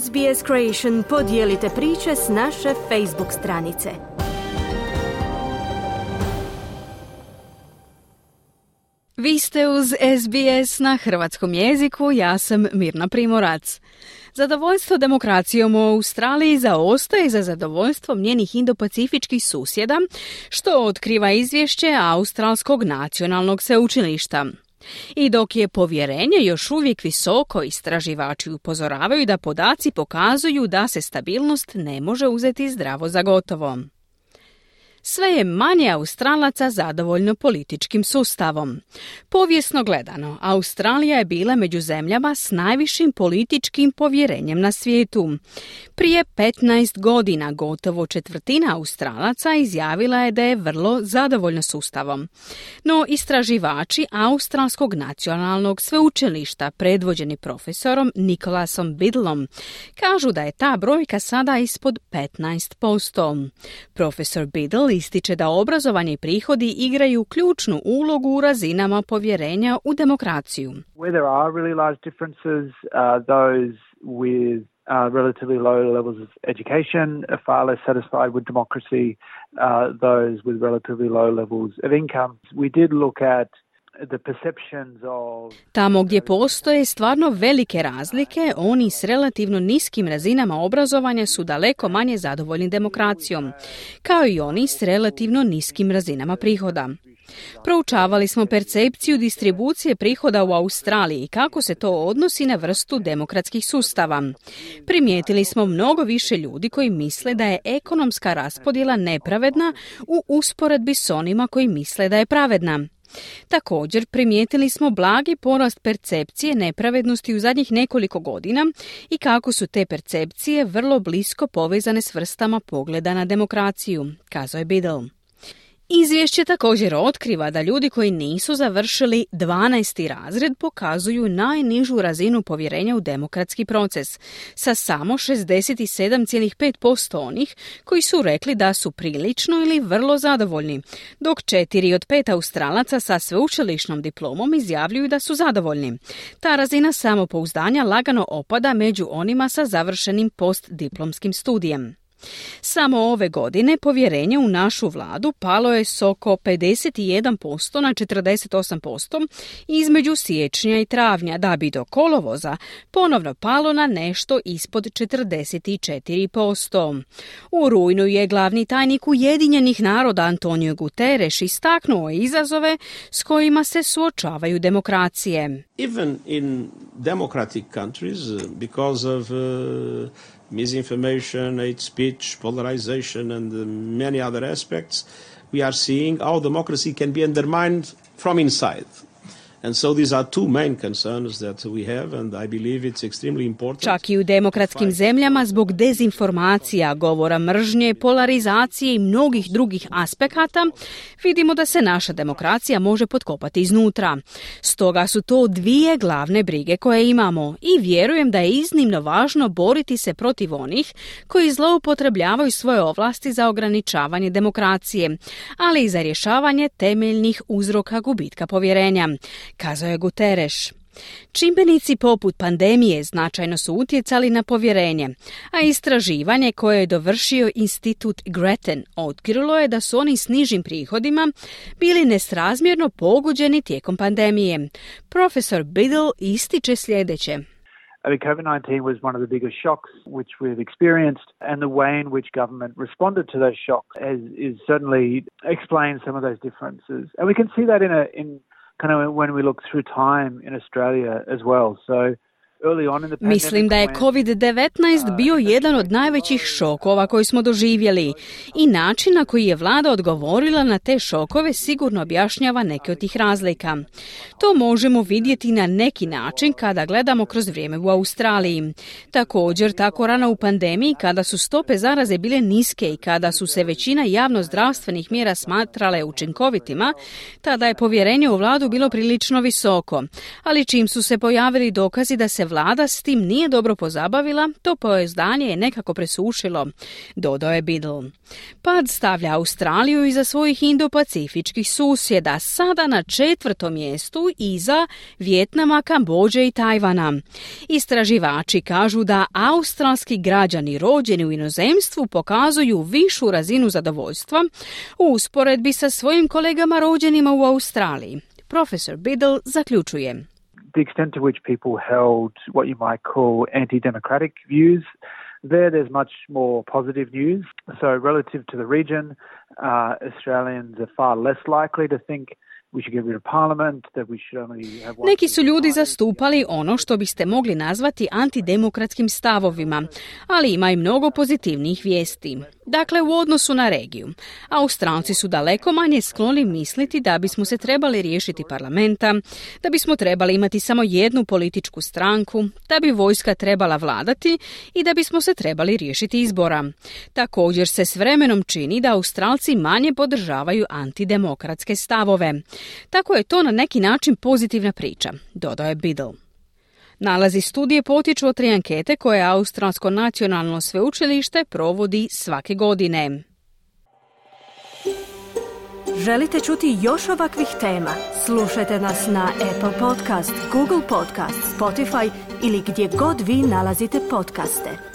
SBS Creation podijelite priče s naše Facebook stranice. Vi ste uz SBS na hrvatskom jeziku, ja sam Mirna Primorac. Zadovoljstvo demokracijom u Australiji zaostaje za zadovoljstvom njenih indopacifičkih susjeda, što otkriva izvješće Australskog nacionalnog sveučilišta. I dok je povjerenje još uvijek visoko, istraživači upozoravaju da podaci pokazuju da se stabilnost ne može uzeti zdravo za gotovo sve je manje Australaca zadovoljno političkim sustavom. Povijesno gledano, Australija je bila među zemljama s najvišim političkim povjerenjem na svijetu. Prije 15 godina gotovo četvrtina Australaca izjavila je da je vrlo zadovoljna sustavom. No istraživači Australskog nacionalnog sveučilišta predvođeni profesorom Nikolasom Bidlom kažu da je ta brojka sada ispod 15%. Profesor Biddle ističe da obrazovanje i prihodi igraju ključnu ulogu u razinama povjerenja u demokraciju. Where there are really large differences, uh, those with uh, relatively low levels of education are far less satisfied with democracy, uh, those with relatively low levels of income. We did look at Tamo gdje postoje stvarno velike razlike, oni s relativno niskim razinama obrazovanja su daleko manje zadovoljni demokracijom, kao i oni s relativno niskim razinama prihoda. Proučavali smo percepciju distribucije prihoda u Australiji i kako se to odnosi na vrstu demokratskih sustava. Primijetili smo mnogo više ljudi koji misle da je ekonomska raspodjela nepravedna u usporedbi s onima koji misle da je pravedna. Također primijetili smo blagi porast percepcije nepravednosti u zadnjih nekoliko godina i kako su te percepcije vrlo blisko povezane s vrstama pogleda na demokraciju, kazao je Biddle. Izvješće također otkriva da ljudi koji nisu završili 12. razred pokazuju najnižu razinu povjerenja u demokratski proces, sa samo 67,5% onih koji su rekli da su prilično ili vrlo zadovoljni, dok 4 od 5 Australaca sa sveučilišnom diplomom izjavljuju da su zadovoljni. Ta razina samopouzdanja lagano opada među onima sa završenim postdiplomskim studijem. Samo ove godine povjerenje u našu vladu palo je s oko 51% na 48% između siječnja i travnja, da bi do kolovoza ponovno palo na nešto ispod 44%. U rujnu je glavni tajnik Ujedinjenih naroda Antonio Guterres istaknuo izazove s kojima se suočavaju demokracije. Even in democratic countries, because of uh, misinformation, hate speech, polarization, and uh, many other aspects, we are seeing how democracy can be undermined from inside. Čak i u demokratskim zemljama zbog dezinformacija, govora mržnje, polarizacije i mnogih drugih aspekata vidimo da se naša demokracija može potkopati iznutra. Stoga su to dvije glavne brige koje imamo i vjerujem da je iznimno važno boriti se protiv onih koji zloupotrebljavaju svoje ovlasti za ograničavanje demokracije, ali i za rješavanje temeljnih uzroka gubitka povjerenja kazao je Guterres. Čimbenici poput pandemije značajno su utjecali na povjerenje, a istraživanje koje je dovršio institut Greten otkrilo je da su oni s nižim prihodima bili nesrazmjerno poguđeni tijekom pandemije. Profesor Biddle ističe sljedeće. I mean, COVID 19 was one of the biggest shocks which we've experienced, and the way in which government responded to those shocks is, is certainly explains some of those differences. And we can see that in a in kind of when we look through time in Australia as well. So Mislim da je COVID-19 bio jedan od najvećih šokova koji smo doživjeli i način na koji je vlada odgovorila na te šokove sigurno objašnjava neke od tih razlika. To možemo vidjeti na neki način kada gledamo kroz vrijeme u Australiji. Također, tako rano u pandemiji kada su stope zaraze bile niske i kada su se većina javno zdravstvenih mjera smatrale učinkovitima, tada je povjerenje u vladu bilo prilično visoko. Ali čim su se pojavili dokazi da se vlada s tim nije dobro pozabavila, to pojezdanje je nekako presušilo, dodao je Biddle. Pad stavlja Australiju iza svojih indopacifičkih susjeda, sada na četvrtom mjestu iza Vjetnama, Kambođe i Tajvana. Istraživači kažu da australski građani rođeni u inozemstvu pokazuju višu razinu zadovoljstva u usporedbi sa svojim kolegama rođenima u Australiji. Profesor Biddle zaključuje. The extent to which people held what you might call anti-democratic views There, there's much more positive news. So, relative to the region, uh, Australians are far less likely to think Neki su ljudi zastupali ono što biste mogli nazvati antidemokratskim stavovima, ali ima i mnogo pozitivnih vijesti. Dakle, u odnosu na regiju. Australci su daleko manje skloni misliti da bismo se trebali riješiti parlamenta, da bismo trebali imati samo jednu političku stranku, da bi vojska trebala vladati i da bismo se trebali riješiti izbora. Također se s vremenom čini da Australci manje podržavaju antidemokratske stavove. Tako je to na neki način pozitivna priča, dodao je Biddle. Nalazi studije potiču od tri ankete koje Australsko nacionalno sveučilište provodi svake godine. Želite čuti još ovakvih tema? Slušajte nas na Apple Podcast, Google Podcast, Spotify ili gdje god vi nalazite podcaste.